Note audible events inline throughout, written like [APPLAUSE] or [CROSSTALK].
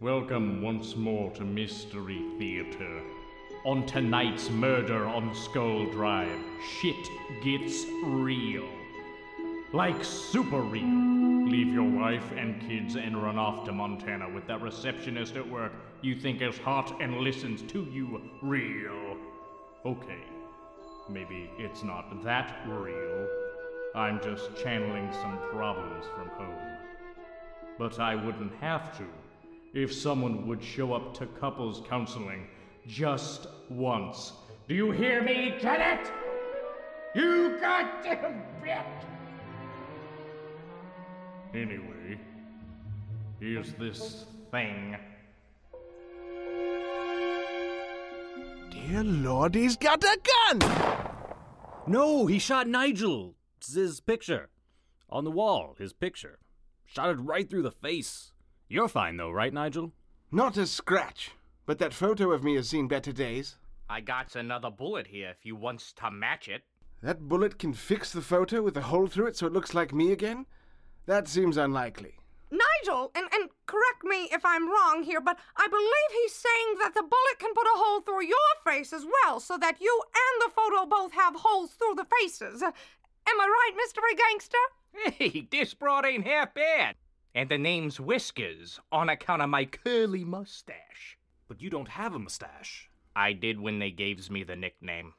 Welcome once more to Mystery Theater. On tonight's Murder on Skull Drive, shit gets real. Like super real. Leave your wife and kids and run off to Montana with that receptionist at work you think is hot and listens to you real. Okay, maybe it's not that real. I'm just channeling some problems from home. But I wouldn't have to if someone would show up to couples counseling just once. Do you hear me, Janet? You goddamn bitch! Anyway, here's this thing. Dear Lord, he's got a gun! No, he shot Nigel. It's his picture. On the wall, his picture. Shot it right through the face. You're fine though, right, Nigel? Not a scratch, but that photo of me has seen better days. I got another bullet here if you wants to match it. That bullet can fix the photo with a hole through it so it looks like me again? That seems unlikely. Nigel, and, and correct me if I'm wrong here, but I believe he's saying that the bullet can put a hole through your face as well, so that you and the photo both have holes through the faces. Am I right, Mystery Gangster? Hey, [LAUGHS] this broad ain't half bad. And the name's Whiskers on account of my curly mustache. But you don't have a mustache. I did when they gives me the nickname.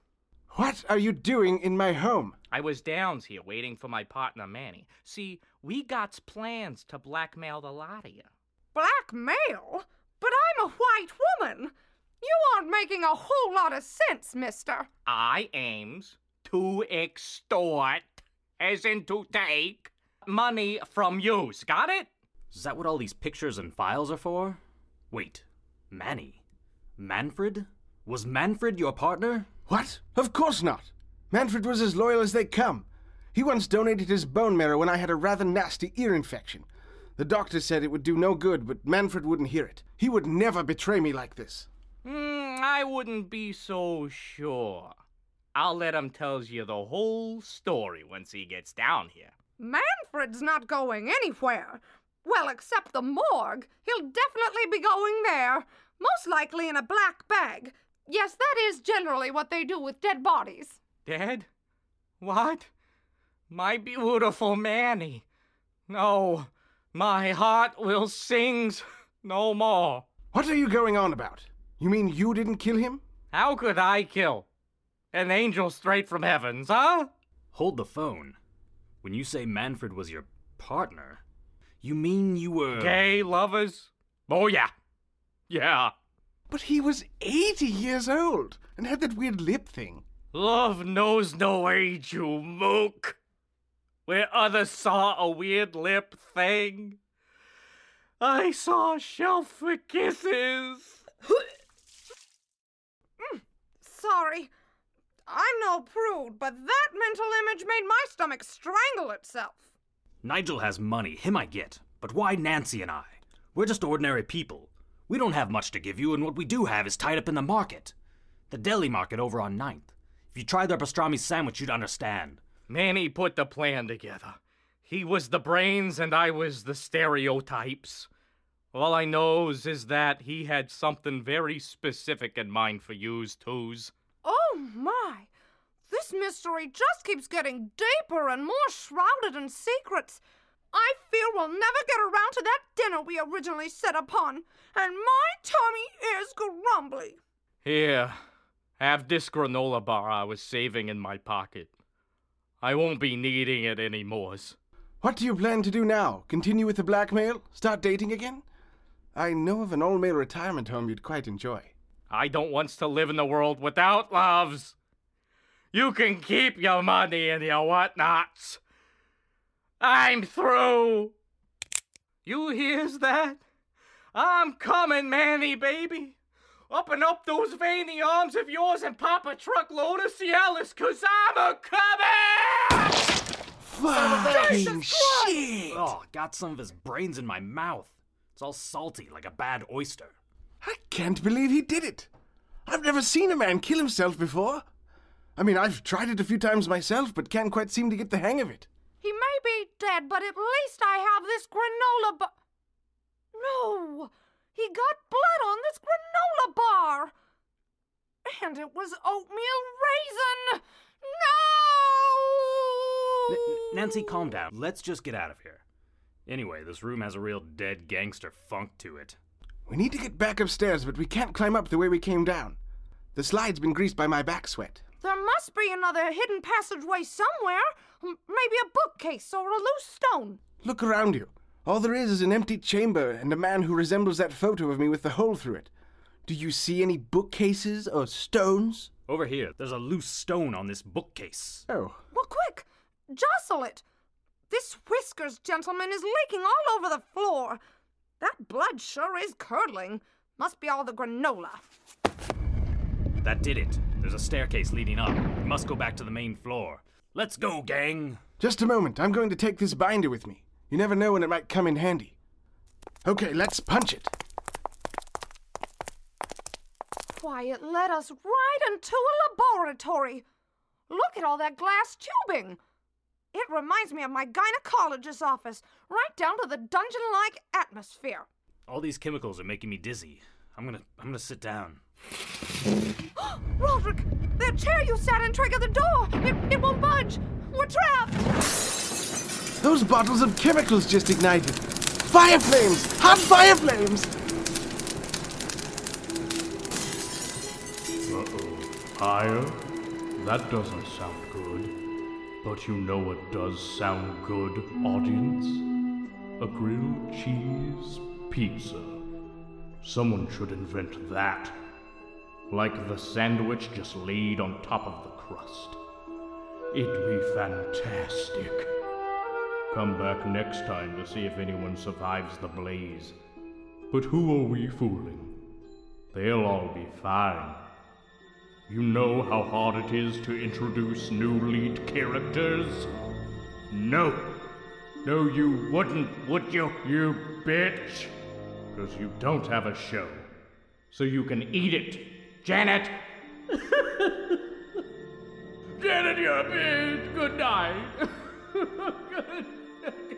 What are you doing in my home? I was downs here waiting for my partner Manny. See, we got plans to blackmail the lot of you. Blackmail? But I'm a white woman. You aren't making a whole lot of sense, mister. I aims to extort, as in to take, money from yous. Got it? Is that what all these pictures and files are for? Wait, Manny? Manfred? Was Manfred your partner? What? Of course not. Manfred was as loyal as they come. He once donated his bone marrow when I had a rather nasty ear infection. The doctor said it would do no good, but Manfred wouldn't hear it. He would never betray me like this. Mm, I wouldn't be so sure. I'll let him tell you the whole story once he gets down here. Manfred's not going anywhere. Well, except the morgue. He'll definitely be going there. Most likely in a black bag. Yes, that is generally what they do with dead bodies. Dead? What? My beautiful Manny. No, my heart will sing no more. What are you going on about? You mean you didn't kill him? How could I kill? An angel straight from heavens, huh? Hold the phone. When you say Manfred was your partner, you mean you were. Gay lovers? Oh, yeah. Yeah. But he was 80 years old and had that weird lip thing. Love knows no age, you mook. Where others saw a weird lip thing, I saw a shelf for kisses. Sorry. I'm no prude, but that mental image made my stomach strangle itself. Nigel has money, him I get. But why Nancy and I? We're just ordinary people. We don't have much to give you, and what we do have is tied up in the market. The deli market over on Ninth. If you tried their pastrami sandwich, you'd understand. Manny put the plan together. He was the brains and I was the stereotypes. All I knows is that he had something very specific in mind for yous twos. Oh my! This mystery just keeps getting deeper and more shrouded in secrets. I fear we'll never get around to that dinner we originally set upon, and my tummy is grumbly. Here, have this granola bar I was saving in my pocket. I won't be needing it anymore. What do you plan to do now? Continue with the blackmail? Start dating again? I know of an all male retirement home you'd quite enjoy. I don't want to live in the world without loves. You can keep your money and your whatnots. I'm through. You hears that? I'm coming, Manny, baby. Open up those veiny arms of yours and pop a truckload of Cialis, cause I'm a coming! Fucking shit! Oh, got some of his brains in my mouth. It's all salty, like a bad oyster. I can't believe he did it. I've never seen a man kill himself before. I mean, I've tried it a few times myself, but can't quite seem to get the hang of it. He may be dead, but at least I have this granola bar. No! He got blood on this granola bar. And it was oatmeal raisin. No! N- Nancy, calm down. Let's just get out of here. Anyway, this room has a real dead gangster funk to it. We need to get back upstairs, but we can't climb up the way we came down. The slide's been greased by my back sweat. There must be another hidden passageway somewhere. M- Maybe a bookcase or a loose stone. Look around you. All there is is an empty chamber and a man who resembles that photo of me with the hole through it. Do you see any bookcases or stones? Over here, there's a loose stone on this bookcase. Oh, Well, quick, jostle it. This Whiskers gentleman is leaking all over the floor. That blood sure is curdling. Must be all the granola. That did it. There's a staircase leading up. We must go back to the main floor. Let's go, gang! just a moment. I'm going to take this binder with me. You never know when it might come in handy. Okay, let's punch it. Why, it led us right into a laboratory. Look at all that glass tubing. It reminds me of my gynecologist's office, right down to the dungeon like atmosphere. All these chemicals are making me dizzy. I'm gonna I'm gonna sit down. [GASPS] Roderick, that chair you sat in triggered the door. It, it won't budge. We're trapped. Those bottles of chemicals just ignited. Fire flames! Hot fire flames! Uh-oh. Fire? That doesn't sound good. But you know what does sound good, audience? A grilled cheese pizza. Someone should invent that. Like the sandwich just laid on top of the crust. It'd be fantastic. Come back next time to see if anyone survives the blaze. But who are we fooling? They'll all be fine. You know how hard it is to introduce new lead characters? No. No, you wouldn't, would you, you bitch? Because you don't have a show. So you can eat it. Janet! [LAUGHS] Janet, you're a bitch. Good night. [LAUGHS]